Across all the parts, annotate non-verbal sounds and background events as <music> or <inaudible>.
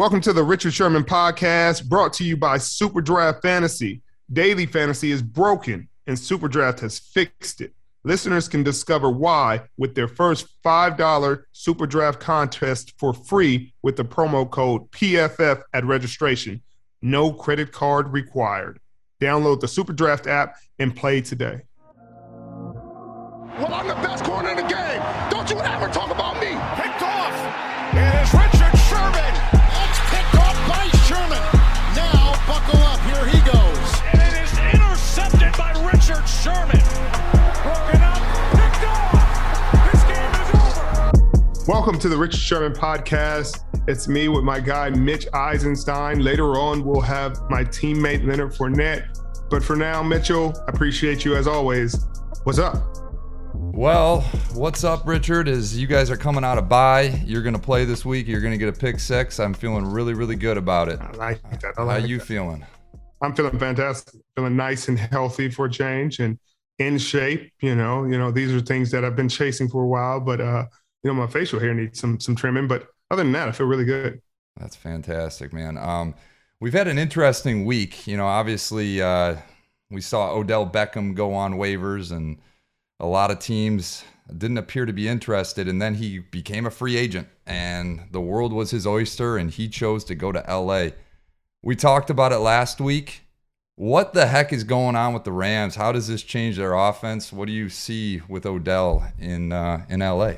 Welcome to the Richard Sherman podcast, brought to you by Super Draft Fantasy. Daily fantasy is broken, and Super Draft has fixed it. Listeners can discover why with their first $5 Super Draft contest for free with the promo code PFF at registration. No credit card required. Download the Super Draft app and play today. Well, I'm the best corner in the game. Don't you ever talk about Welcome to the Richard Sherman podcast. It's me with my guy Mitch Eisenstein. Later on, we'll have my teammate Leonard Fournette. But for now, Mitchell, I appreciate you as always. What's up? Well, what's up, Richard? Is you guys are coming out of bye. You're going to play this week. You're going to get a pick six. I'm feeling really, really good about it. I like that. I How like you that. feeling? I'm feeling fantastic, feeling nice and healthy for a change and in shape. You know, you know, these are things that I've been chasing for a while, but uh, you know, my facial hair needs some some trimming. But other than that, I feel really good. That's fantastic, man. Um, we've had an interesting week. You know, obviously, uh, we saw Odell Beckham go on waivers, and a lot of teams didn't appear to be interested. And then he became a free agent, and the world was his oyster, and he chose to go to LA. We talked about it last week. What the heck is going on with the Rams? How does this change their offense? What do you see with Odell in uh, in LA?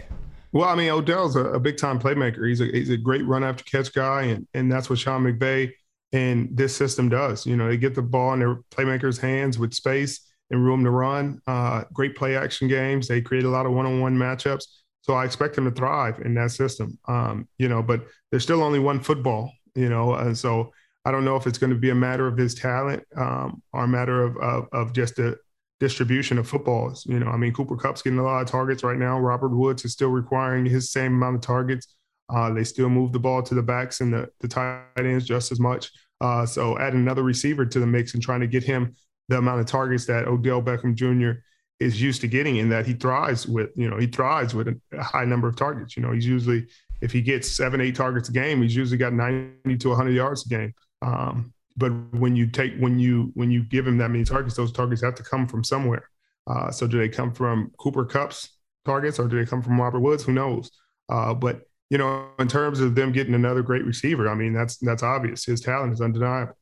Well, I mean, Odell's a, a big time playmaker. He's a he's a great run after catch guy, and and that's what Sean McVay and this system does. You know, they get the ball in their playmakers' hands with space and room to run. Uh, great play action games. They create a lot of one on one matchups. So I expect them to thrive in that system. Um, you know, but there's still only one football. You know, and so I don't know if it's going to be a matter of his talent um, or a matter of, of of just the distribution of footballs. You know, I mean, Cooper Kupp's getting a lot of targets right now. Robert Woods is still requiring his same amount of targets. Uh, they still move the ball to the backs and the, the tight ends just as much. Uh, so add another receiver to the mix and trying to get him the amount of targets that Odell Beckham Jr. is used to getting and that he thrives with, you know, he thrives with a, high number of targets. You know, he's usually, if he gets seven, eight targets a game, he's usually got 90 to 100 yards a game. Um, but when you take when you when you give him that many targets, those targets have to come from somewhere. Uh, so do they come from Cooper Kupp's targets or do they come from Robert Woods? Who knows? Uh, but you know, in terms of them getting another great receiver, I mean that's that's obvious. His talent is undeniable.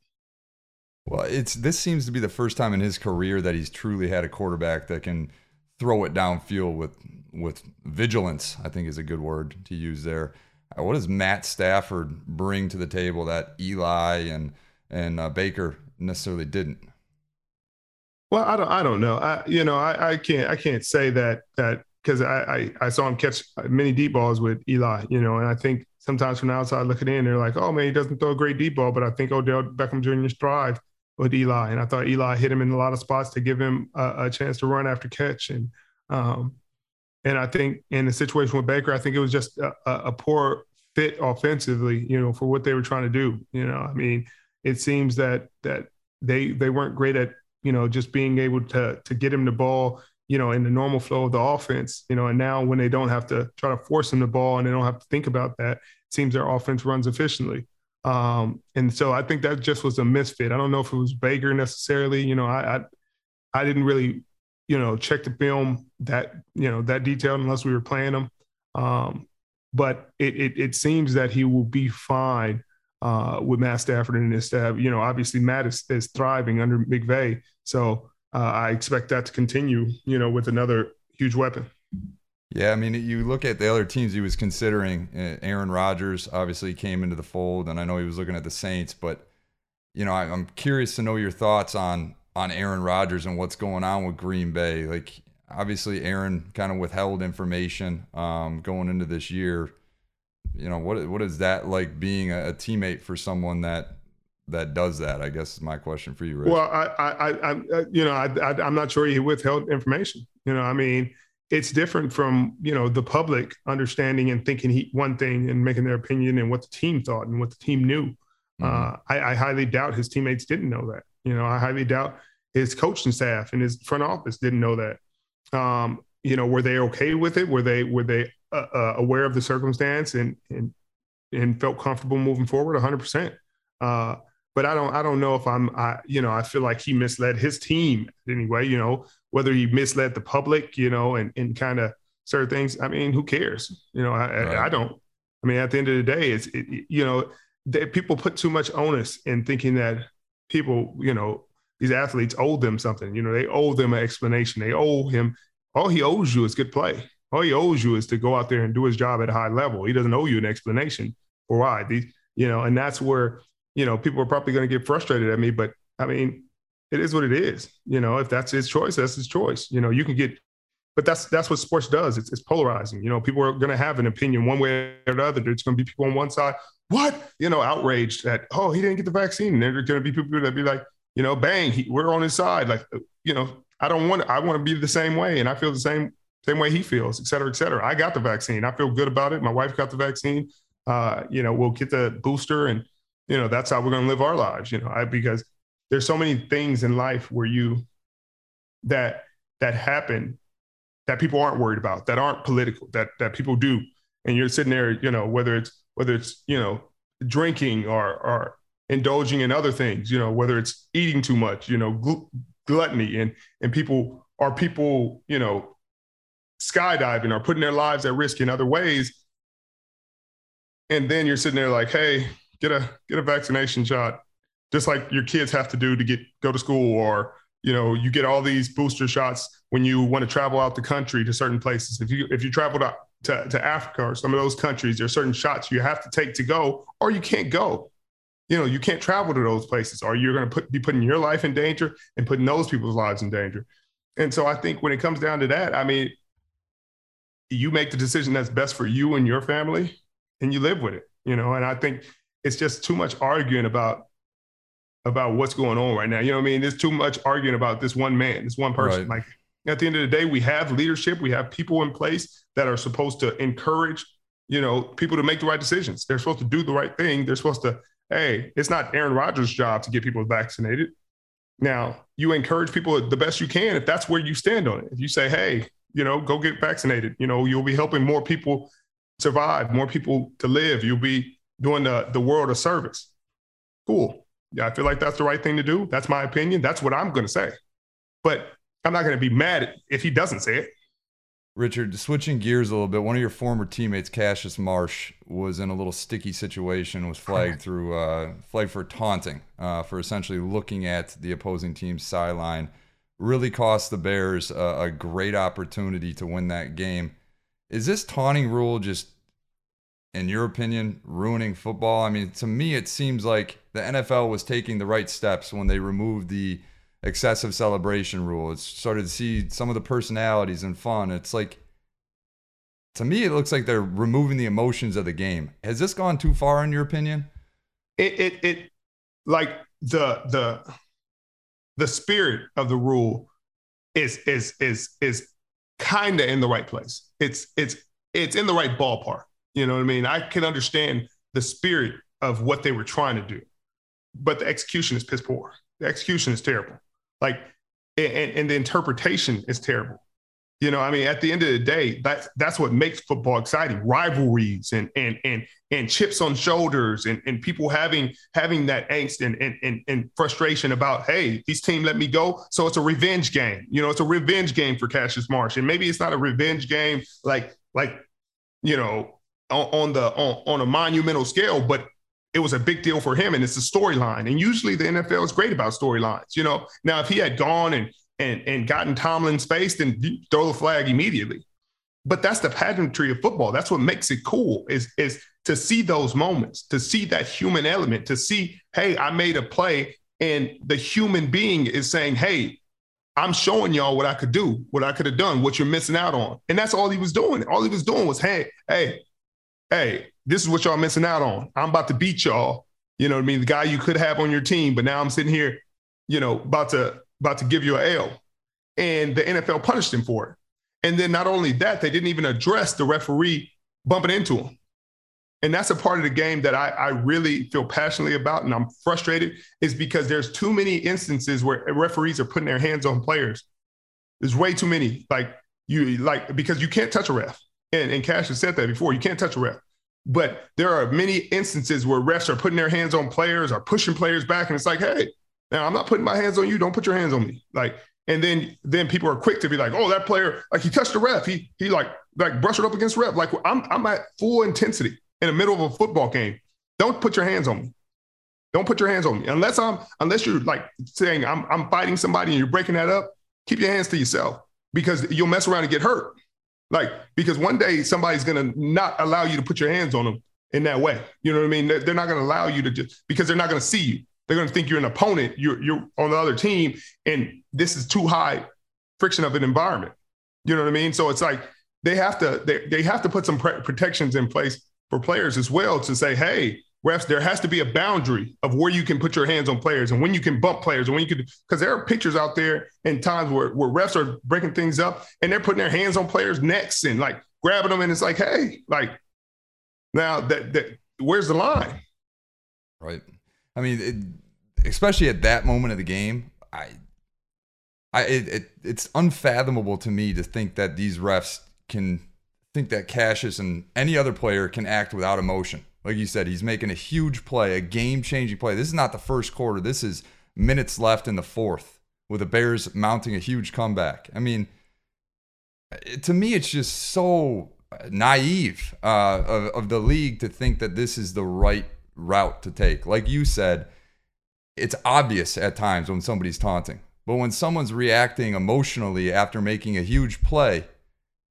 Well, it's this seems to be the first time in his career that he's truly had a quarterback that can throw it downfield with with vigilance. I think is a good word to use there. Uh, What does Matt Stafford bring to the table that Eli and and uh, Baker necessarily didn't? Well, I don't I don't know. I you know I, I can't I can't say that that because I, I I saw him catch many deep balls with Eli. You know, and I think sometimes from the outside looking in, they're like, oh man, he doesn't throw a great deep ball, but I think Odell Beckham Jr. thrive with Eli, and I thought Eli hit him in a lot of spots to give him a, a chance to run after catch, and um, and I think in the situation with Baker, I think it was just a, a poor fit offensively, you know, for what they were trying to do. You know, I mean, it seems that that they they weren't great at you know just being able to to get him the ball, you know, in the normal flow of the offense. You know, and now when they don't have to try to force him the ball and they don't have to think about that, it seems their offense runs efficiently. Um, and so I think that just was a misfit. I don't know if it was Baker necessarily. You know, I I, I didn't really you know check the film that you know that detailed unless we were playing them. Um, but it, it it seems that he will be fine uh, with Matt Stafford and his staff. You know, obviously Matt is, is thriving under McVay, so uh, I expect that to continue. You know, with another huge weapon. Yeah, I mean, you look at the other teams he was considering. uh, Aaron Rodgers obviously came into the fold, and I know he was looking at the Saints, but you know, I, I'm curious to know your thoughts on on Aaron Rodgers and what's going on with Green Bay. Like, obviously, Aaron kind of withheld information um, going into this year. You know, what what is that like being a, a teammate for someone that that does that? I guess is my question for you, Rich. Well, I, I, I, you know, I, I, I'm not sure he withheld information. You know, I mean, it's different from you know the public understanding and thinking he one thing and making their opinion and what the team thought and what the team knew. Mhm. Uh, I, I highly doubt his teammates didn't know that. You know, I highly doubt his coaching staff and his front office didn't know that. Um, you know, were they okay with it? Were they were they uh, uh, aware of the circumstance and and and felt comfortable moving forward 100%. Uh, but I don't I don't know if I'm I you know I feel like he misled his team anyway. You know whether he misled the public, you know, and and kind of certain things. I mean, who cares? You know, I, right. I, I don't. I mean, at the end of the day, it's it, you know they, people put too much onus in thinking that people you know these athletes owe them something. You know, they owe them an explanation. They owe him all he owes you is good play. All he owes you is to go out there and do his job at a high level. He doesn't owe you an explanation for why. These, you know, and that's where you know, people are probably going to get frustrated at me, but I mean, it is what it is. You know, if that's his choice, that's his choice. You know, you can get, but that's that's what sports does. It's, it's polarizing. You know, people are going to have an opinion one way or the other. There's going to be people on one side, what you know, outraged that oh he didn't get the vaccine. And there's going to be people that be like, you know, bang, he, we're on his side. Like, uh, you know, I don't want I want to be the same way, and I feel the same same way he feels, et cetera, et cetera. I got the vaccine. I feel good about it. My wife got the vaccine. Uh, you know, we'll get the booster and you know that's how we're going to live our lives you know I, because there's so many things in life where you that that happen that people aren't worried about that aren't political that that people do and you're sitting there you know whether it's whether it's you know drinking or or indulging in other things you know whether it's eating too much you know gl- gluttony and and people are people you know skydiving or putting their lives at risk in other ways and then you're sitting there like hey get a get a vaccination shot, just like your kids have to do to get go to school, or you know, you get all these booster shots when you want to travel out the country to certain places. If you if you travel to, to, to Africa or some of those countries, there are certain shots you have to take to go, or you can't go. You know, you can't travel to those places, or you're going to put, be putting your life in danger and putting those people's lives in danger. And so I think when it comes down to that, I mean, you make the decision that's best for you and your family, and you live with it. You know, and I think it's just too much arguing about about what's going on right now. You know what I mean? There's too much arguing about this one man, this one person. Right. Like at the end of the day, we have leadership, we have people in place that are supposed to encourage, you know, people to make the right decisions. They're supposed to do the right thing. They're supposed to, hey, it's not Aaron Rodgers' job to get people vaccinated. Now, you encourage people the best you can if that's where you stand on it. If you say, hey, you know, go get vaccinated, you know, you'll be helping more people survive, more people to live. You'll be doing the, the world a service. Cool. Yeah, I feel like that's the right thing to do. That's my opinion. That's what I'm going to say. But I'm not going to be mad if he doesn't say it. Richard, switching gears a little bit, one of your former teammates, Cassius Marsh, was in a little sticky situation, was flagged through uh, flagged for taunting, uh, for essentially looking at the opposing team's sideline. Really cost the Bears a, a great opportunity to win that game. Is this taunting rule just in your opinion, ruining football? I mean, to me, it seems like the NFL was taking the right steps when they removed the excessive celebration rule. It started to see some of the personalities and fun. It's like, to me, it looks like they're removing the emotions of the game. Has this gone too far, in your opinion? It, it, it like the the the spirit of the rule is is is is kind of in the right place. It's it's it's in the right ballpark you know what I mean? I can understand the spirit of what they were trying to do, but the execution is piss poor. The execution is terrible. Like, and, and the interpretation is terrible. You know, I mean, at the end of the day, that's that's what makes football exciting. Rivalries and and and and chips on shoulders and, and people having having that angst and, and and and frustration about, hey, these team let me go. So it's a revenge game. You know, it's a revenge game for Cassius Marsh. And maybe it's not a revenge game like like, you know, on, on the on, on a monumental scale, but it was a big deal for him and it's a storyline. And usually the NFL is great about storylines. You know, now if he had gone and and and gotten Tomlin's face, then throw the flag immediately. But that's the pageantry of football. That's what makes it cool is is to see those moments, to see that human element, to see, hey, I made a play and the human being is saying, hey, I'm showing y'all what I could do, what I could have done, what you're missing out on. And that's all he was doing. All he was doing was, hey, hey, hey, this is what y'all missing out on. I'm about to beat y'all. You know what I mean? The guy you could have on your team, but now I'm sitting here, you know, about to about to give you a L. And the NFL punished him for it. And then not only that, they didn't even address the referee bumping into him. And that's a part of the game that I, I really feel passionately about and I'm frustrated is because there's too many instances where referees are putting their hands on players. There's way too many. Like you like because you can't touch a ref and, and Cash has said that before. You can't touch a ref. But there are many instances where refs are putting their hands on players or pushing players back, and it's like, hey, now I'm not putting my hands on you. Don't put your hands on me. Like, and then then people are quick to be like, oh, that player, like he touched the ref. He he like like brushed it up against ref. Like I'm I'm at full intensity in the middle of a football game. Don't put your hands on me. Don't put your hands on me unless I'm unless you're like saying I'm I'm fighting somebody and you're breaking that up. Keep your hands to yourself because you'll mess around and get hurt. Like because one day somebody's gonna not allow you to put your hands on them in that way. You know what I mean? They're, not gonna allow you to just because they're not gonna see you. They're gonna think you're an opponent. You're you're on the other team, and this is too high friction of an environment. You know what I mean? So it's like they have to they, they have to put some pre- protections in place for players as well to say, hey, refs, there has to be a boundary of where you can put your hands on players and when you can bump players and when you can, because there are pictures out there in times where, where refs are breaking things up and they're putting their hands on players' necks and like grabbing them. And it's like, hey, like now that, that where's the line? Right. I mean, it, especially at that moment of the game, I, I, it, it, it's unfathomable to me to think that these refs can think that Cassius and any other player can act without emotion like you said, he's making a huge play, a game changing play. This is not the first quarter. This is minutes left in the fourth with the Bears mounting a huge comeback. I mean, to me, it's just so naive uh, of, of the league to think that this is the right route to take. Like you said, it's obvious at times when somebody's taunting. But when someone's reacting emotionally after making a huge play,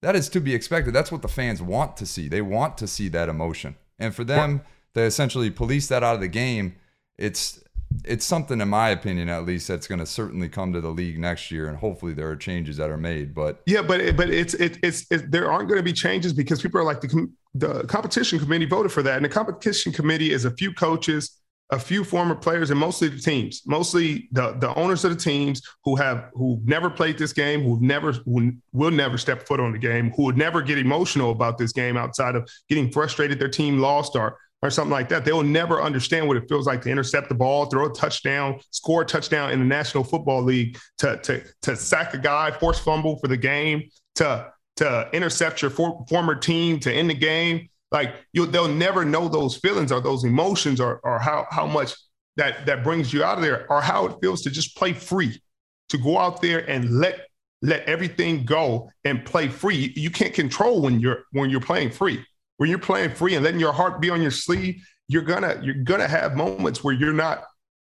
that is to be expected. That's what the fans want to see. They want to see that emotion. And for them to essentially police that out of the game, it's it's something, in my opinion, at least, that's going to certainly come to the league next year, and hopefully there are changes that are made. But yeah, but but it's it, it's it, there aren't going to be changes because people are like the the competition committee voted for that, and the competition committee is a few coaches a few former players and mostly the teams, mostly the the owners of the teams who have who never played this game, who've never who will never step foot on the game, who would never get emotional about this game outside of getting frustrated their team lost or or something like that. They will never understand what it feels like to intercept the ball, throw a touchdown, score a touchdown in the National Football League, to to to sack a guy, force fumble for the game, to to intercept your for, former team to end the game. Like you they'll never know those feelings or those emotions or or how how much that that brings you out of there or how it feels to just play free to go out there and let let everything go and play free. You can't control when you're when you're playing free. When you're playing free and letting your heart be on your sleeve you're gonna you're gonna have moments where you're not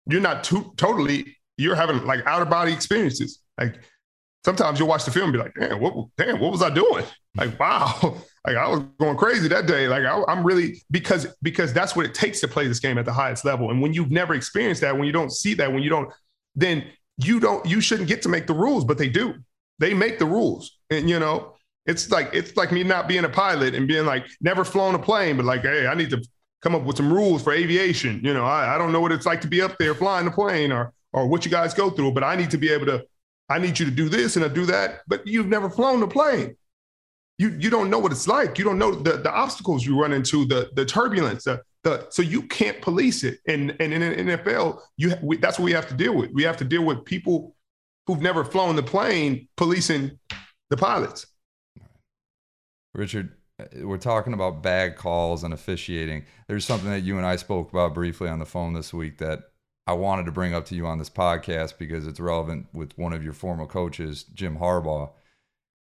you're not too, totally you're having like out of body experiences. Like sometimes you'll watch the film and be like damn what damn what was i doing like wow <laughs> like I was going crazy that day. Like I, am really because because that's what it takes to play this game at the highest level. And when you've never experienced that, when you don't see that, when you don't, then you don't you shouldn't get to make the rules, but they do. They make the rules, and you know it's like it's like me not being a pilot and being like never flown a plane, but like hey, I need to come up with some rules for aviation. You know, I, I don't know what it's like to be up there flying the plane or or what you guys go through, but I need to be able to. I need you to do this and I do that, but you've never flown the plane you you don't know what it's like. You don't know the, the obstacles you run into, the the turbulence, the, the so you can't police it. And and in an NFL, you we, that's what we have to deal with. We have to deal with people who've never flown the plane policing the pilots. Richard, uh, we're talking about bag calls and officiating. There's something that you and I spoke about briefly on the phone this week that I wanted to bring up to you on this podcast because it's relevant with one of your former coaches, Jim Harbaugh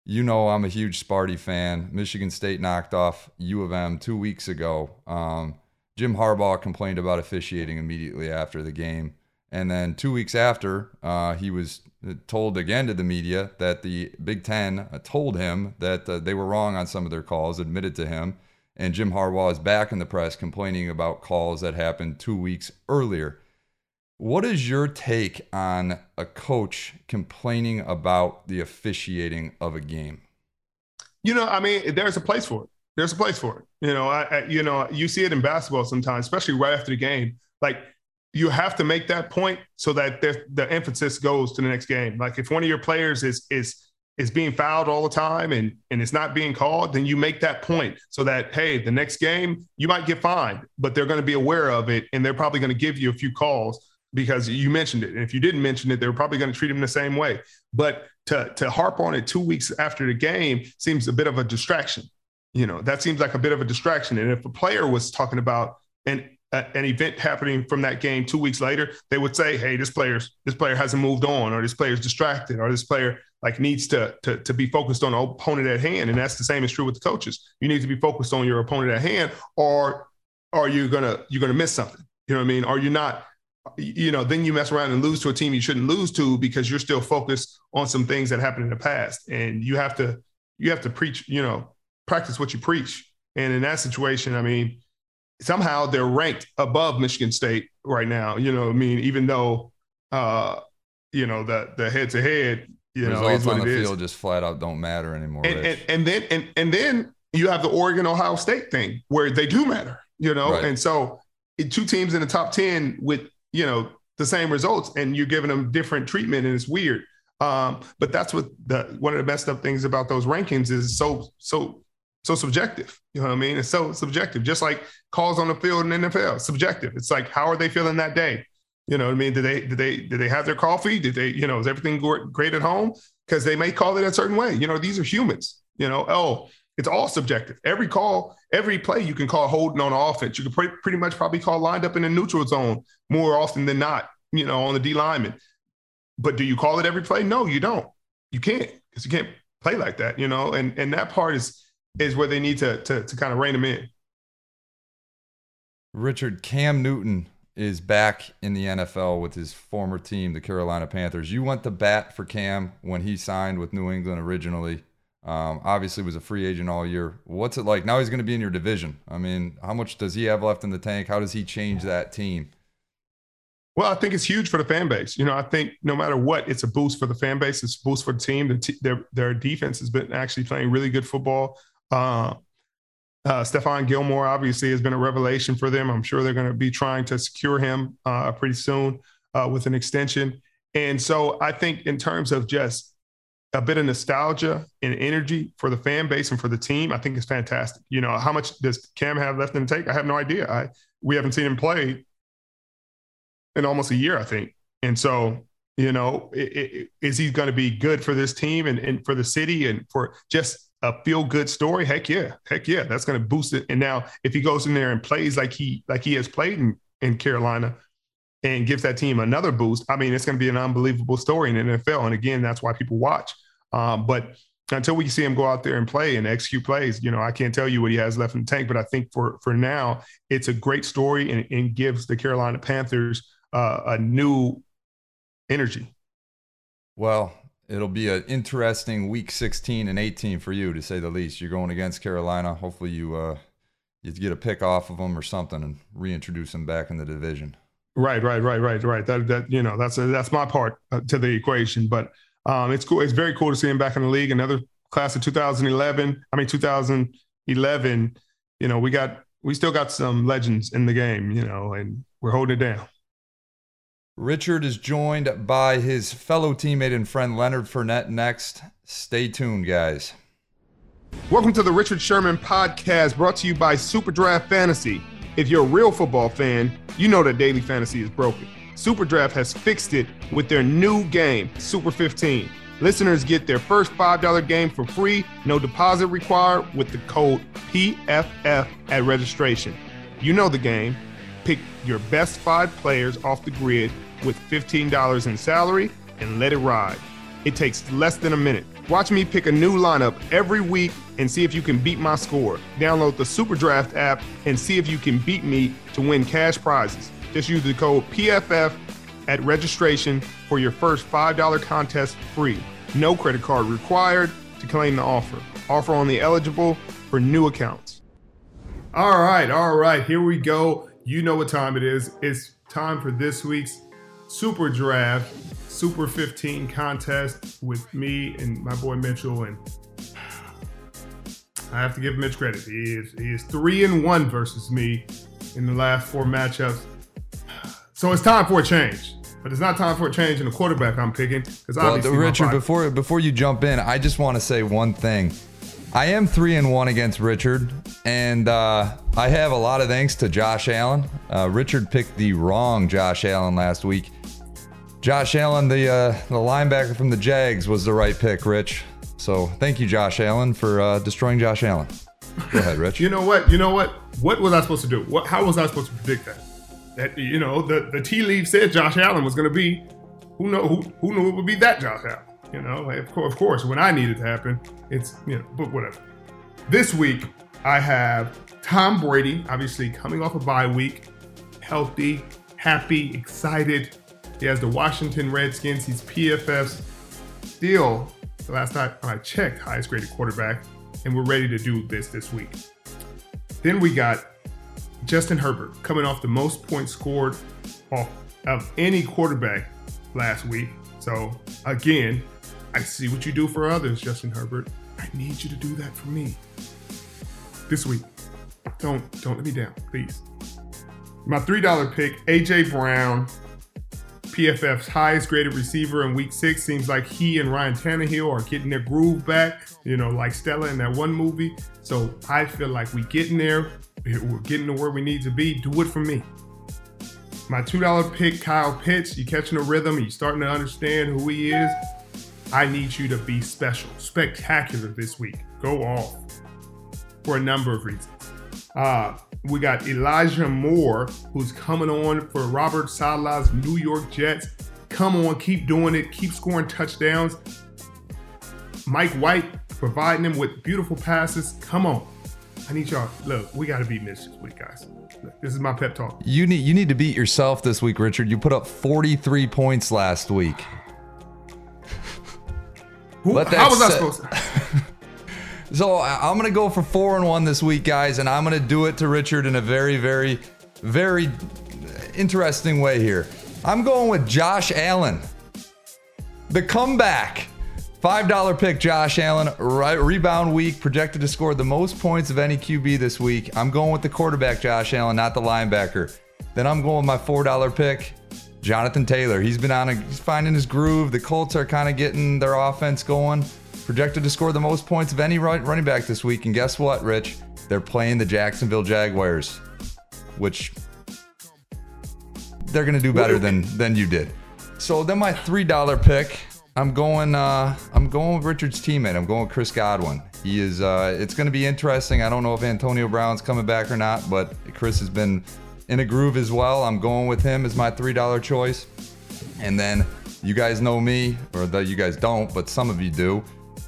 you know I'm a huge Sparty fan. Michigan State knocked off U of M two weeks ago. Um, Jim Harbaugh complained about officiating immediately after the game. And then two weeks after, uh, he was told again to the media that the Big Ten told him that uh, they were wrong on some of their calls, admitted to him. And Jim Harbaugh is back in the press complaining about calls that happened two weeks earlier. What is your take on a coach complaining about the officiating of a game? You know, I mean, there's a place for it. There's a place for it. You know, I, I you know, you see it in basketball sometimes, especially right after the game. Like you have to make that point so that the emphasis goes to the next game. Like if one of your players is is is being fouled all the time and and it's not being called, then you make that point so that hey, the next game you might get fined, but they're going to be aware of it and they're probably going to give you a few calls because you mentioned it. And if you didn't mention it, they were probably going to treat him the same way. But to to harp on it two weeks after the game seems a bit of a distraction. You know, that seems like a bit of a distraction. And if a player was talking about an an event happening from that game two weeks later, they would say, "Hey, this player's this player hasn't moved on, or this player's distracted, or this player like needs to to, to be focused on the opponent at hand." And that's the same is true with the coaches. You need to be focused on your opponent at hand, or are you gonna you're gonna miss something? You know what I mean? Are you not? You know, then you mess around and lose to a team you shouldn't lose to because you're still focused on some things that happened in the past, and you have to you have to preach. You know, practice what you preach. And in that situation, I mean somehow they're ranked above Michigan State right now. You know, I mean, even though uh, you know the the head to head, you know, Results is what on the it is. field just flat out don't matter anymore. And, and and then and and then you have the Oregon Ohio State thing where they do matter. You know, Right. and so two teams in the top ten with you know the same results, and you're giving them different treatment, and it's weird. Um, but that's what the one of the messed up things about those rankings is so so so subjective. You know what I mean? It's so subjective, just like calls on the field in NFL. Subjective. It's like how are they feeling that day? You know what I mean? Did they did they did they have their coffee? Did they you know is everything great at home? Because they may call it a certain way. You know these are humans. You know oh it's all subjective. Every call, every play you can call holding on offense. You can pre- pretty much probably call lined up in the neutral zone more often than not. You know on the D lineman. But do you call it every play? No, you don't. You can't because you can't play like that. You know and and that part is is where they need to to, to kind of rein them in. Richard Cam Newton is back in the NFL with his former team, the Carolina Panthers. You went to bat for Cam when he signed with New England originally. Um, obviously, was a free agent all year. What's it like now? He's going to be in your division. I mean, how much does he have left in the tank? How does he change that team? Well, I think it's huge for the fan base. You know, I think no matter what, it's a boost for the fan base. It's a boost for the team. The t- their their defense has been actually playing really good football. Uh, uh, Stephon Gilmore obviously has been a revelation for them. I'm sure they're going to be trying to secure him uh, pretty soon uh, with an extension. And so I think in terms of just a bit of nostalgia and energy for the fan base and for the team, I think is fantastic. You know, how much does Cam have left in the tank? I have no idea. I we haven't seen him play in almost a year, I think. And so, you know, i- i- is he going to be good for this team and, and for the city and for just a feel good story? Heck yeah, heck yeah, that's going to boost it. And now, if he goes in there and plays like he like he has played in, in Carolina and gives that team another boost, I mean, it's going to be an unbelievable story in the NFL. And again, that's why people watch. Um, but until we see him go out there and play and execute plays, you know, I can't tell you what he has left in the tank. But I think for for now, it's a great story and, and gives the Carolina Panthers uh, a new energy. Well, it'll be an interesting week 16 and 18 for you, to say the least. You're going against Carolina. Hopefully, you uh, you get a pick off of them or something and reintroduce them back in the division. Right, right, right, right, right. That that you know that's that's my part uh, to the equation. But um, it's cool. It's very cool to see him back in the league. Another class of 2011. I mean 2011. You know we got we still got some legends in the game. You know, and we're holding it down. Richard is joined by his fellow teammate and friend Leonard Fournette next. Stay tuned, guys. Welcome to the Richard Sherman podcast brought to you by Super Draft Fantasy. If you're a real football fan, you know that daily fantasy is broken. Super Draft has fixed it with their new game, Super 15. Listeners get their first $5 game for free, no deposit required, with the code PFF at registration. You know the game. Pick your best five players off the grid with $15 in salary and let it ride. It takes less than a minute. Watch me pick a new lineup every week and see if you can beat my score. Download the Super Draft app and see if you can beat me to win cash prizes. Just use the code PFF at registration for your first $5 contest free. No credit card required to claim the offer. Offer only eligible for new accounts. All right, all right, here we go. You know what time it is. It's time for this week's Super Draft Super 15 contest with me and my boy Mitchell. And I have to give Mitch credit. He is he is three and one versus me in the last four matchups. So it's time for a change. But it's not time for a change in the quarterback I'm picking. Because Well, obviously Richard, before before you jump in, I just want to say one thing. I am three and one against Richard, and uh, I have a lot of thanks to Josh Allen. Uh, Richard picked the wrong Josh Allen last week. Josh Allen, the uh, the linebacker from the Jags, was the right pick, Rich. So thank you, Josh Allen, for uh, destroying Josh Allen. Go ahead, Rich. <laughs> You know what? You know what? What was I supposed to do? What? How was I supposed to predict that? That you know, the the tea leaf said Josh Allen was going to be. Who know who, who knew it would be that Josh Allen? You know, of course, of course, when I need it to happen, it's you know, but whatever. This week I have Tom Brady, obviously coming off a bye week, healthy, happy, excited. He has the Washington Redskins. He's PFF's still the last time I checked, highest graded quarterback, and we're ready to do this this week. Then we got Justin Herbert coming off the most points scored off of any quarterback last week. So again, I see what you do for others, Justin Herbert. I need you to do that for me this week. Don't don't let me down, please. My three dollar pick, AJ Brown, PFF's highest graded receiver in week six. Seems like he and Ryan Tannehill are getting their groove back, you know, like Stella in that one movie. So I feel like we're getting there. We're getting to where we need to be. Do it for me. My $2 pick, Kyle Pitts. You catching a rhythm, you starting to understand who he is. I need you to be special, spectacular this week. Go off for a number of reasons. Uh, we got Elijah Moore, who's coming on for Robert Saleh's New York Jets. Come on, keep doing it, keep scoring touchdowns. Mike White providing him with beautiful passes. Come on. I need y'all. Look, we got to beat Mitch this week, guys. Look, this is my pep talk. You need you need to beat yourself this week, Richard. You put up 43 points last week. Who, how was I supposed to? <laughs> So I'm gonna go for four and one this week, guys, and I'm gonna do it to Richard in a very, very, very interesting way here. I'm going with Josh Allen, the comeback. Five dollar pick, Josh Allen. Right, rebound week, projected to score the most points of any QB this week. I'm going with the quarterback, Josh Allen, not the linebacker. Then I'm going with my four dollar pick, Jonathan Taylor. He's been on a he's finding his groove. The Colts are kind of getting their offense going. Projected to score the most points of any running back this week. And guess what, Rich? They're playing the Jacksonville Jaguars, which they're gonna do better than than you did. So then my three dollar pick. I'm going. Uh, I'm going with Richard's teammate. I'm going with Chris Godwin. He is. Uh, it's going to be interesting. I don't know if Antonio Brown's coming back or not, but Chris has been in a groove as well. I'm going with him as my three dollar choice. And then you guys know me, or that you guys don't, but some of you do.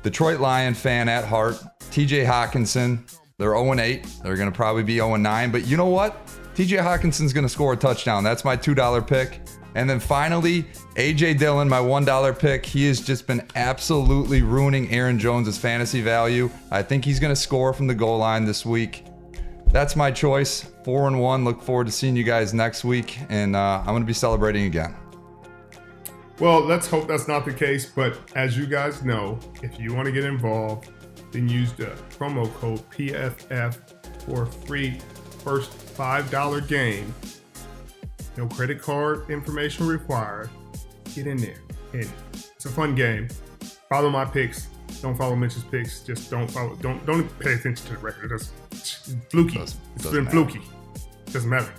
Detroit Lion fan at heart. TJ Hockenson. They're 0 8. They're going to probably be 0 9. But you know what? TJ Hockenson's going to score a touchdown. That's my $2 pick. And then finally, AJ Dillon, my $1 pick. He has just been absolutely ruining Aaron Jones' fantasy value. I think he's going to score from the goal line this week. That's my choice. Four and one. Look forward to seeing you guys next week. And uh, I'm going to be celebrating again. Well, let's hope that's not the case. But as you guys know, if you want to get involved, then use the promo code PFF for a free first $5 game. No credit card information required. Get in there. And it's a fun game. Follow my picks. Don't follow Mitch's picks. Just don't follow. Don't don't pay attention to the record. It's it's fluky. Doesn't- it's doesn't been matter. fluky. Doesn't matter.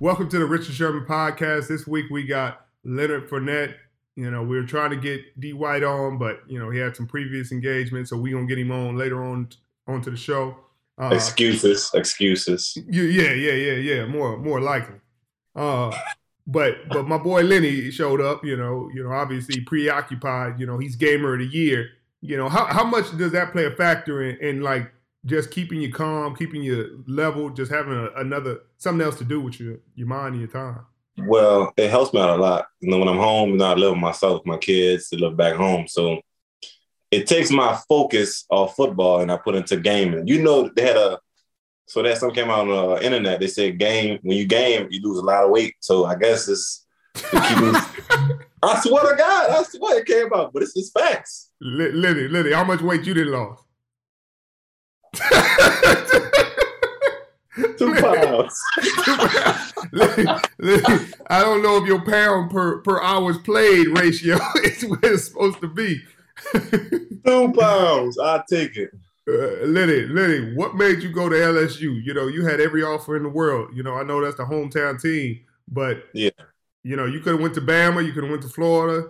Welcome to the Richard Sherman podcast. This week we got Leonard Fournette. You know, we were trying to get D White on, but you know, he had some previous engagements, so we gonna get him on later on onto the show. Uh, excuses, excuses. yeah, yeah, yeah, yeah. More, more likely. Uh, but but my boy Lenny showed up. You know, you know, obviously preoccupied. You know, he's gamer of the year. You know, how how much does that play a factor in, in like just keeping you calm, keeping you level, just having a, another something else to do with your your mind and your time. Well, it helps me out a lot. You know, when I'm home, you know, I live with myself, my kids, they live back home. So it takes my focus off football and I put into gaming. You know, they had a so that something came out on the internet. They said game when you game, you lose a lot of weight. So I guess it's to keep it- <laughs> I swear to God, I swear it came out, but it's just facts. Li- Lenny, Lenny, how much weight you did lose? <laughs> <laughs> Two pounds. <laughs> I don't know if your pound per per hours played ratio <laughs> is where it's supposed to be. Two pounds. I take it. Uh, Lenny, Lenny, what made you go to LSU? You know, you had every offer in the world. You know, I know that's the hometown team, but Yeah. you know, you could have went to Bama, you could have went to Florida.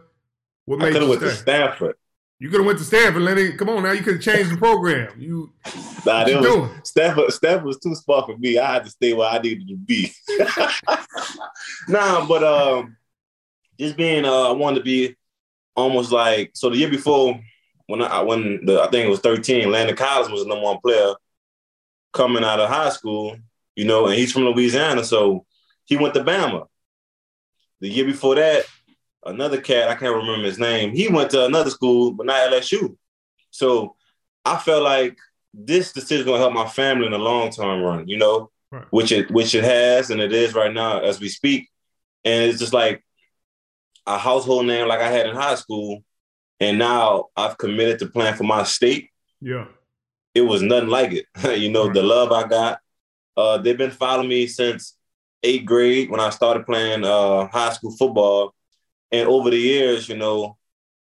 What I made could have you went to stay? Stanford. You could have went to Stanford, Lenny. Come on now, you could have changed the program. You, Nah, that was, doing? Stanford, Stanford was too smart for me. I had to stay where I needed to be. <laughs> nah, but um, just being uh, I wanted to be almost like so. The year before, when I when the I think it was thirteen, Landon Collins was the number one player coming out of high school. You know, and he's from Louisiana, so he went to Bama. The year before that, another cat I can't remember his name. He went to another school, but not LSU. So I felt like this decision gonna help my family in the long term run, you know, Right. which it which it has and it is right now as we speak. And it's just like a household name like I had in high school, and now I've committed to playing for my state. Yeah. It was nothing like it. <laughs> you know, the love I got. Uh, they've been following me since eighth grade when I started playing uh, high school football, and over the years, you know,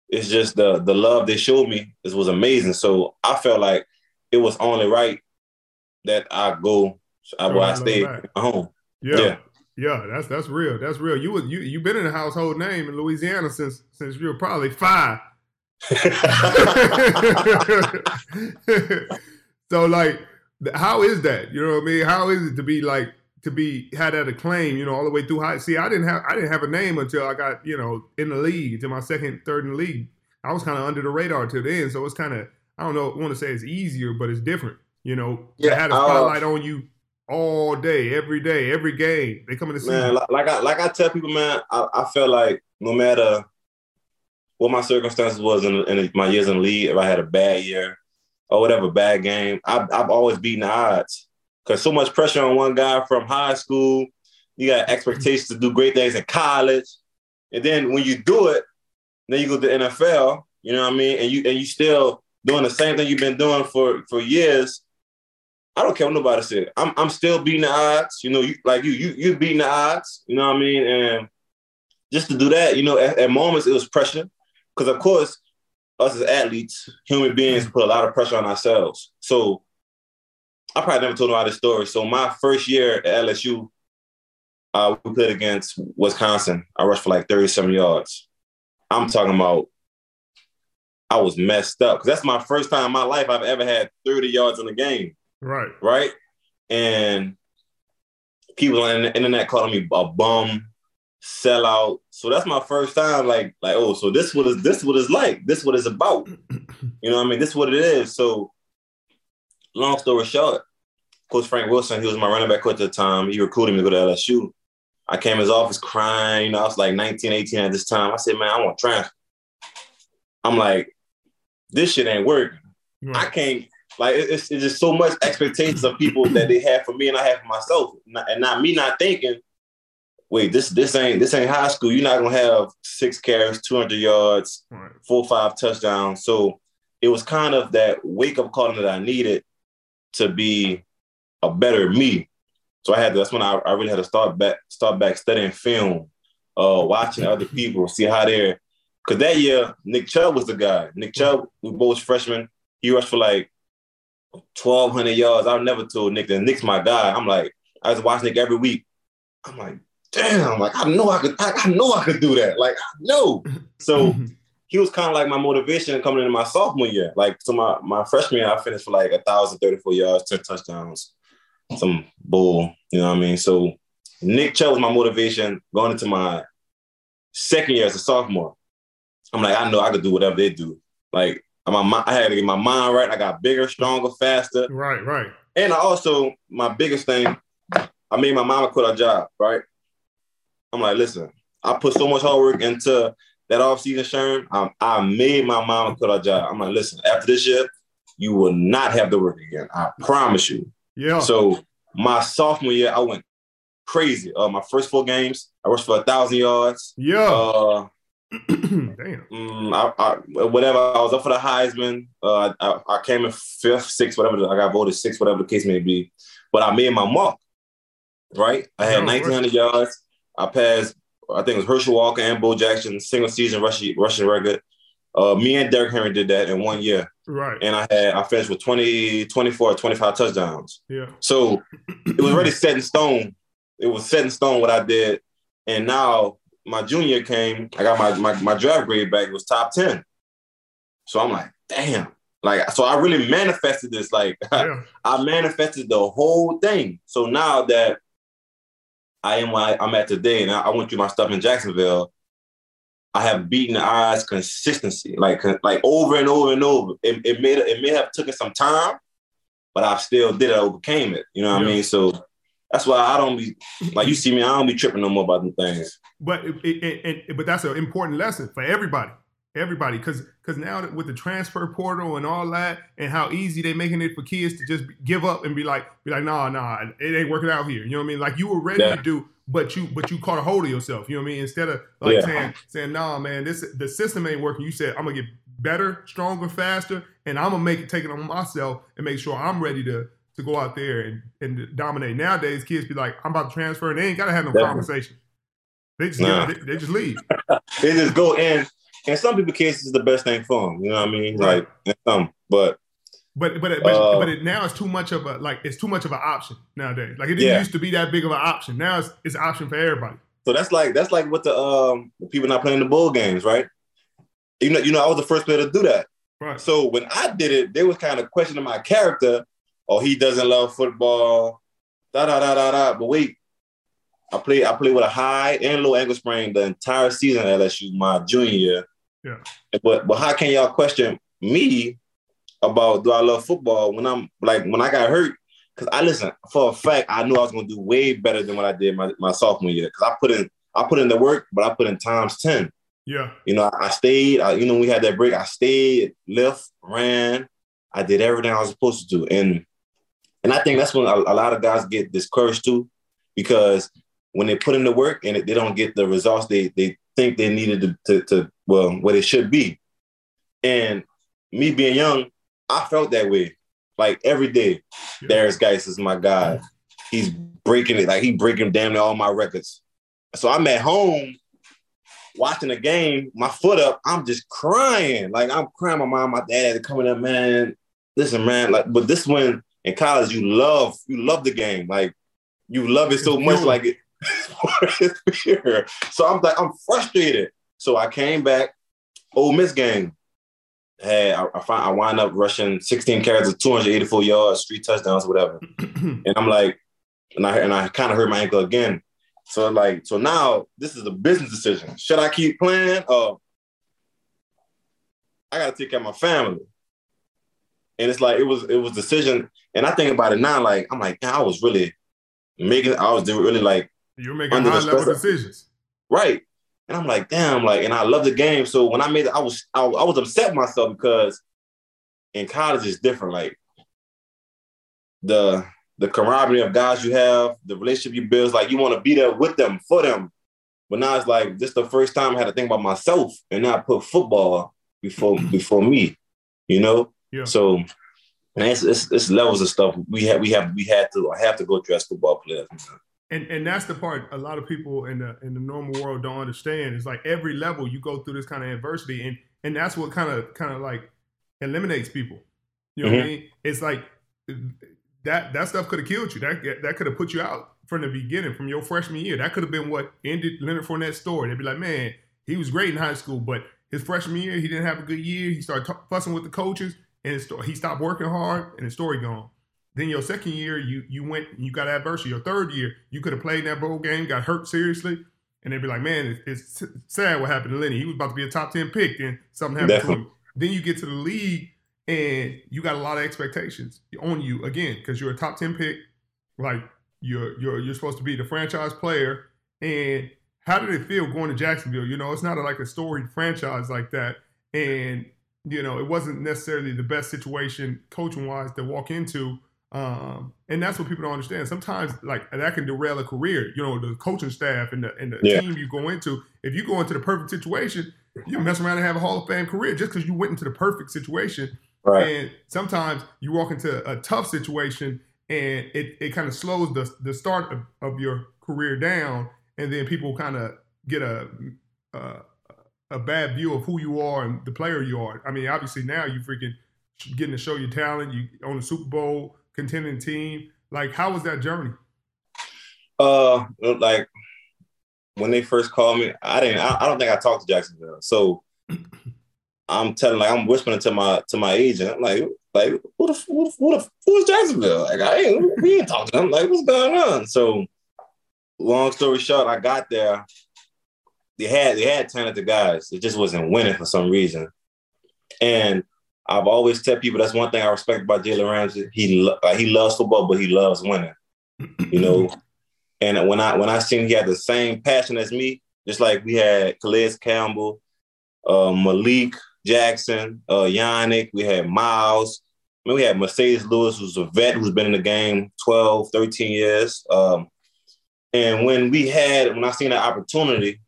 it's just the the love they showed me. This was amazing. So I felt like it was only right that I go I, I ahead, stayed back. at home. Yeah. Yeah. Yeah, that's that's real. That's real. You was you you been in a household name in Louisiana since since you were probably five. <laughs> <laughs> so like how is that? You know what I mean? How is it to be like to be had that acclaim, you know, all the way through high see I didn't have I didn't have a name until I got, you know, in the league, to my second, third in the league. I was kind of under the radar till then. So it's kind of I don't know, I want to say it's easier, but it's different. You know, Yeah, had a uh, spotlight on you all day, every day, every game. They come in to see man, like, I like I tell people, man, I, I felt like no matter what my circumstances was in, in my years in the league, if I had a bad year or whatever bad game, I've, I've always beaten the odds. Cause so much pressure on one guy from high school, you got mm-hmm. expectations to do great things in college, and then when you do it, then you go to the NFL. You know what I mean? And you and you still doing the same thing you've been doing for for years. I don't care what nobody said. I'm I'm still beating the odds. You know, you like you you you beating the odds. You know what I mean? And just to do that, you know, at, at moments it was pressure, because of course, us as athletes, human beings, mm-hmm. put a lot of pressure on ourselves. So I probably never told nobody this story. So my first year at LSU, uh, we played against Wisconsin. I rushed for like 37 yards. I'm talking about I was messed up because that's my first time in my life I've ever had 30 yards in a game Right. right? And people on the internet calling me a bum, sellout. So that's my first time, like, like, oh, so this what is this what it's like. This what it's about. <clears throat> You know what I mean? This is what it is. So long story short, Coach Frank Wilson, he was my running back coach at the time. He recruited me to go to LSU. I came to his office crying. You know, I was like 19, 18 at this time. I said, man, I want to transfer. I'm like, this shit ain't working. I can't like it's, it's just so much expectations of people that they have for me and I have for myself, and not me not thinking, wait, this this ain't this ain't high school. You're not gonna have six carries, 200 yards, Right. four or five touchdowns. So it was kind of that wake up call that I needed to be a better me. So I had to, that's when I, I really had to start back start back studying film, uh, watching other <laughs> people, see how they're. Cause that year Nick Chubb was the guy. Nick Chubb, we both freshmen. He rushed for like 1,200 yards. I never told Nick that Nick's my guy. I'm like, I was watching Nick every week. I'm like, damn, like I know I could, I, I know I could do that. Like I know. <laughs> So <laughs> he was kind of like my motivation coming into my sophomore year. Like so my my freshman year, I finished for like thousand thirty four yards, ten touchdowns, some bull. You know what I mean? So Nick Chubb was my motivation going into my second year as a sophomore. I'm like, I know I could do whatever they do. Like my I had to get my mind right. I got bigger, stronger, faster. Right. Right. And I also, my biggest thing, I made my mama quit her job, right? I'm like, listen, I put so much hard work into that offseason, Sharon. Um, I made my mama quit her job. I'm like, listen, after this year, you will not have to work again. I promise you. Yeah. So my sophomore year, I went crazy. Uh, my first four games, I rushed for a thousand yards. yeah. Uh, <clears throat> Damn. Mm, I, I, whatever. I was up for the Heisman. Uh, I, I came in fifth, sixth, whatever. I got voted sixth, whatever the case may be. But I made my mark. Right. I had Oh, 1,900 yards. I passed. I think it was Herschel Walker and Bo Jackson single season rushing rushing record. Uh, me and Derrick Henry did that in one year, Right. and I had I finished with 20, 24, 25 touchdowns. Yeah. So it was already set in stone. It was set in stone what I did. And now my junior came, I got my, my, my draft grade back. It was top 10. So I'm like, damn. Like, so I really manifested this. Like, <laughs> Yeah. I manifested the whole thing. So now that I am where I'm at today, and I, I went through my stuff in Jacksonville, I have beaten the odds consistency, like like over and over and over. It, it may it may have taken some time, but I still did it. I overcame it. You know what Yeah. I mean? So that's why I don't be like you see me. I don't be tripping no more about them things. But it, it, it, but that's an important lesson for everybody, everybody, because because now with the transfer portal and all that, and how easy they making it for kids to just give up and be like, be like, nah, nah, it ain't working out here. You know what I mean? Like you were ready Yeah. to do, but you but you caught a hold of yourself. You know what I mean? Instead of like Yeah. saying saying, nah, man, this the system ain't working. You said I'm gonna get better, stronger, faster, and I'm gonna make it take it on myself and make sure I'm ready to to go out there and, and dominate. Nowadays, kids be like, I'm about to transfer, and they ain't gotta have no Definitely. conversation. They just Nah. they, they just leave. <laughs> They just go in. And some people cases is the best thing for them. You know what I mean? Right. Like and some, but But but but, Uh, but it, now it's too much of a like it's too much of an option nowadays. Like it didn't Yeah. used to be that big of an option. Now it's it's an option for everybody. So that's like that's like what the um the people not playing the bowl games, right? You know, you know, I was the first player to do that. Right. So when I did it, they was kind of questioning my character. Oh, he doesn't love football. Da da da da da. But wait, I played I played with a high and low ankle sprain the entire season at LSU, my junior year. Yeah. But but how can y'all question me about do I love football when I'm like when I got hurt? Because I listen for a fact, I knew I was gonna do way better than what I did my, my sophomore year. Because I put in I put in the work, but I put in times ten. Yeah. You know, I, I stayed. I, you know, we had that break. I stayed, lift, ran. I did everything I was supposed to do, and and I think that's when a, a lot of guys get discouraged too, because when they put in the work and they don't get the results they they think they needed to to, to well what it should be, and me being young, I felt that way, like every day. Yeah. Derrius Guice is my guy. He's breaking it like he breaking damn near all my records. So I'm at home watching the game, my foot up, I'm just crying. Like I'm crying. My mom, my dad had to come in up, man. Listen, man. Like, but this one in college, you love, you love the game. Like you love it so much, like it. Pure. <laughs> So I'm like, I'm frustrated. So I came back, Ole Miss game. Hey, I, I find I wind up rushing 16 carries of 284 yards, three touchdowns, whatever. <clears throat> And I'm like, and I and I kind of hurt my ankle again. So like, so now this is a business decision. Should I keep playing? Or I gotta take care of my family. And it's like it was it was decision. And I think about it now, like I'm like, "Man, I was really making I was really like You're making high level decisions. right. And I'm like, damn, like, and I love the game. So when I made it, I was I, I was upset myself because in college it's different. Like the the camaraderie of guys you have, the relationship you build, like you want to be there with them, for them. But now it's like this is the first time I had to think about myself and not put football before <clears throat> before me, you know? Yeah. So and it's, it's, it's levels of stuff we have we have we had to I have to go through as football players. And and that's the part a lot of people in the in the normal world don't understand. It's like every level you go through this kind of adversity, and and that's what kind of kind of like eliminates people. You know what I Mhm. mean? It's like that that stuff could have killed you. That that could have put you out from the beginning, from your freshman year. That could have been what ended Leonard Fournette's story. They'd be like, man, he was great in high school, but his freshman year he didn't have a good year. He started t- fussing with the coaches, and his he stopped working hard, and his story gone. Then your second year, you you went and you got adversity. Your third year, you could have played in that bowl game, got hurt seriously, and they'd be like, "Man, it's, it's sad what happened to Lenny. He was about to be a top ten pick, then something happened Definitely. to him." Then you get to the league, and you got a lot of expectations on you again because you're a top ten pick. Like you're you're you're supposed to be the franchise player. And how did it feel going to Jacksonville? You know, it's not like a storied franchise like that, and you know, it wasn't necessarily the best situation coaching wise to walk into. Um, and that's what people don't understand. Sometimes, like that can derail a career. You know, the coaching staff and the and the Yeah. team you go into. If you go into the perfect situation, you mess around and have a Hall of Fame career just because you went into the perfect situation. Right. And sometimes you walk into a tough situation and it, it kind of slows the the start of, of your career down, and then people kind of get a, a a bad view of who you are and the player you are. I mean, obviously now you freaking getting to show your talent. You on the Super Bowl contending team. Like, how was that journey? Uh, like when they first called me, I didn't. I, I don't think I talked to Jacksonville. So <clears throat> I'm telling like I'm whispering to my to my agent. I'm like, like who the who the, who the who's Jacksonville? Like I ain't we ain't talking to them. Like what's going on? So long story short, I got there. They had they had talented guys. It just wasn't winning for some reason. And I've always tell people that's one thing I respect about Jalen Ramsey. He like, he loves football, but he loves winning. You know. <clears throat> and when I when I seen he had the same passion as me, just like we had Calais Campbell, uh, Malik Jackson, uh, Yannick, we had Myles. I mean, we had Marcedes Lewis, who's a vet who's been in the game 12, 13 years. Um, and when we had, when I seen that opportunity,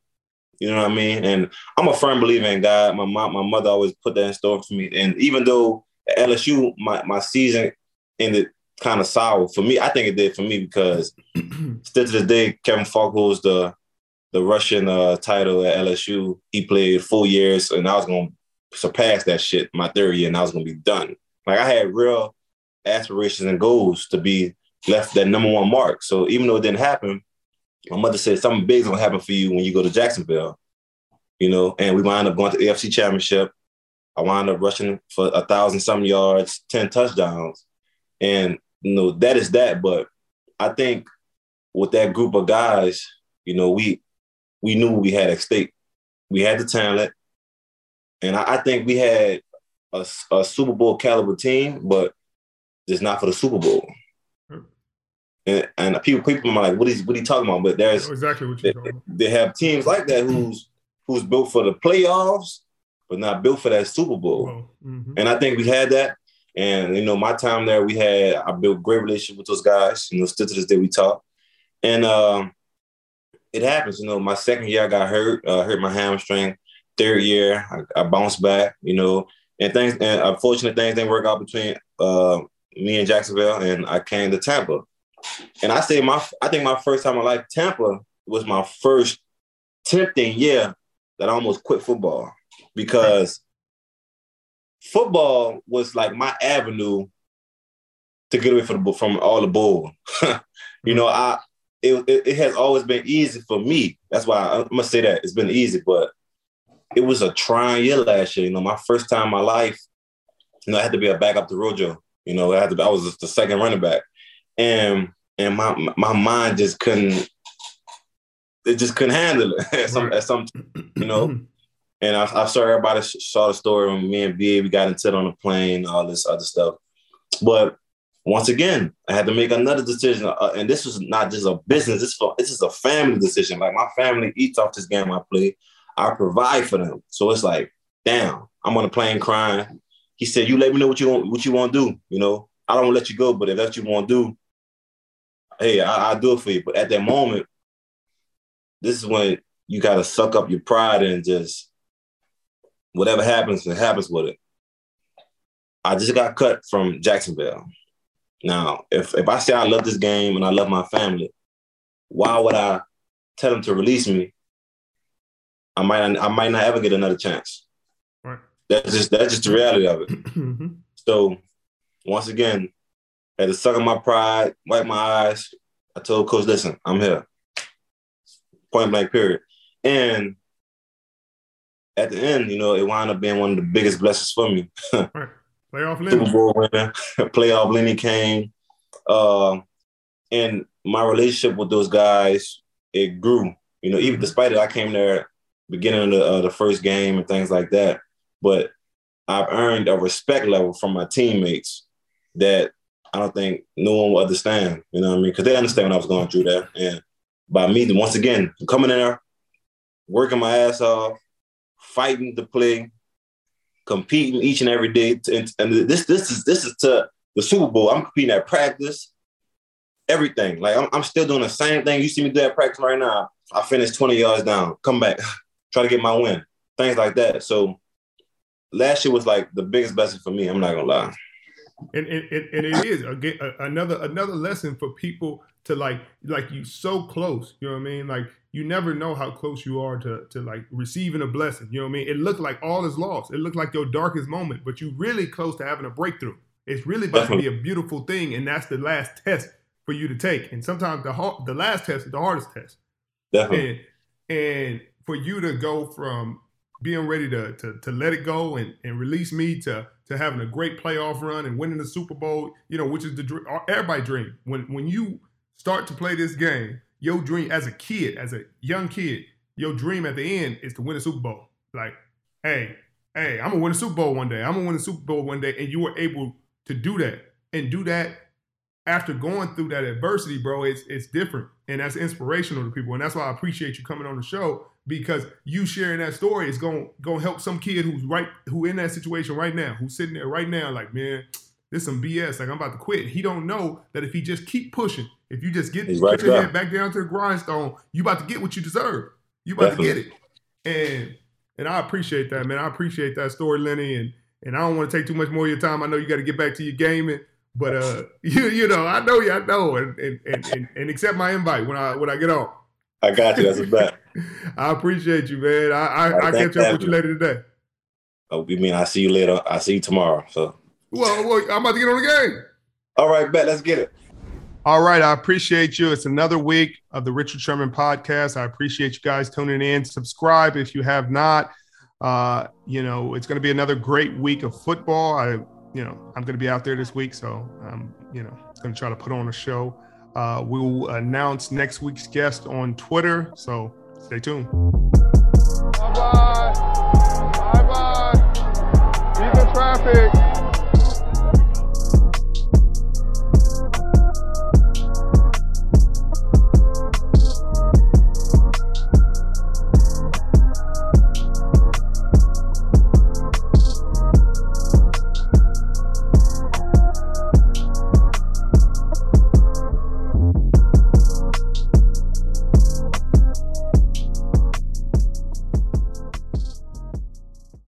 you know what I mean? And I'm a firm believer in God. My mom, my mother always put that in store for me. And even though at LSU, my, my season ended kind of sour for me, I think it did for me because <clears throat> still to this day, Kevin Faulk holds the the rushing uh, title at LSU. He played four years, and I was to surpass that shit my third year, and I was to be done. Like I had real aspirations and goals to be left that number one mark. So even though it didn't happen, my mother said something big's gonna happen for you when you go to Jacksonville. You know, and we wound up going to the AFC Championship. I wound up rushing for a thousand some yards, ten touchdowns, and you know that is that. But I think with that group of guys, you know, we we knew we had at stake. We had the talent, and I, I think we had a, a Super Bowl caliber team, but just not for the Super Bowl. And, and people people are like, what is what are you talking about? But there's exactly what you're they, they have teams like that who's who's built for the playoffs, but not built for that Super Bowl. mm-hmm. And I think we had that. And you know, my time there, we had I built great relationship with those guys. You know, still to this day we talk. And um, it happens. You know, my second year I got hurt, uh, hurt my hamstring. Third year I, I bounced back. You know, and things and unfortunate things didn't work out between uh, me and Jacksonville, and I came to Tampa. And I say my, I think my first time in liked Tampa was my first tempting year that I almost quit football because football was like my avenue to get away from the, from all the bull. <laughs> you know, I it, it, has always been easy for me. That's why I, gonna say that it's been easy, but it was a trying year last year. You know, my first time in my life, you know, I had to be a backup to Rojo. You know, I had to. I was just the second running back and and my my mind just couldn't it just couldn't handle it <laughs> at some at some you know. <clears throat> And I, I saw everybody saw the story when me and B we got into it on the plane, all this other stuff. But once again, I had to make another decision, uh, and this was not just a business. This for this is a family decision. Like my family eats off this game I play. I provide for them, so it's like, damn, I'm on the plane crying. He said, "You let me know what you want, what you want to do. You know, I don't want to let you go, but if that's what you want to do, hey, I, will do it for you. But at that moment, this is when you got to suck up your pride and just whatever happens, it happens with it. I just got cut from Jacksonville. Now, if if I say I love this game and I love my family, why would I tell them to release me? I might I might not ever get another chance. Right. That's just that's just the reality of it. <clears throat> So once again, had to suck on my pride, wipe my eyes. I told coach, listen, I'm here. Point blank period. And at the end, you know, it wound up being one of the biggest blessings for me. <laughs> right. Playoff Lenny. Super Bowl winner, <laughs> playoff Lenny came. Uh, and my relationship with those guys, it grew. You know, even mm-hmm. despite it, I came there beginning of the, uh, the first game and things like that. But I've earned a respect level from my teammates that I don't think no one will understand. You know what I mean? Because they understand what I was going through there. And by me, once again, coming in there, working my ass off, fighting to play, competing each and every day. To, and, and this this is this is to the Super Bowl. I'm competing at practice, everything. Like I'm, I'm still doing the same thing. You see me do at practice right now. I finished 20 yards down, come back, <laughs> try to get my win, things like that. So last year was like the biggest blessing for me. I'm not gonna lie and and, and it is again another another lesson for people to like like you so close you know what i mean? Like you never know how close you are to to like receiving a blessing you know what i mean? It looked like all is lost. It looked like your darkest moment but you really close to having a breakthrough. It's really about to be a beautiful thing and that's the last test for you to take. And sometimes the hard, the last test is the hardest test. Definitely. And, and for you to go from being ready to to, to let it go and, and release me to to having a great playoff run and winning the Super Bowl, you know, which is the everybody dream. When when you start to play this game, your dream as a kid, as a young kid, your dream at the end is to win a Super Bowl. Like, hey, hey, I'm gonna win a Super Bowl one day. I'm gonna win a Super Bowl one day, and you were able to do that and do that after going through that adversity, bro. It's it's different, and that's inspirational to people, and that's why I appreciate you coming on the show because you sharing that story is going to help some kid who's right who in that situation right now, who's sitting there right now, like man, this some BS. Like I'm about to quit. He don't know that if he just keep pushing, if you just get right put your head back down to the grindstone, you about to get what you deserve. You about Definitely. to get it. And and I appreciate that, man. I appreciate that story, Lenny. And and I don't want to take too much more of your time. I know you got to get back to your gaming. But uh, <laughs> you you know, I know you, I know, and and, and and accept my invite when I when I get on. I got you. That's a bet. I appreciate you, man. I I, I catch up with you later today. Oh, you mean I see you later? I see you tomorrow. So. Well, well, I'm about to get on the game. All right, bet. Let's get it. All right, I appreciate you. It's another week of the Richard Sherman podcast. I appreciate you guys tuning in. Subscribe if you have not. Uh, you know, it's going to be another great week of football. I, you know, I'm going to be out there this week, so I'm, you know, going to try to put on a show. Uh, we will announce next week's guest on Twitter, so stay tuned. Bye bye. Bye bye. The traffic.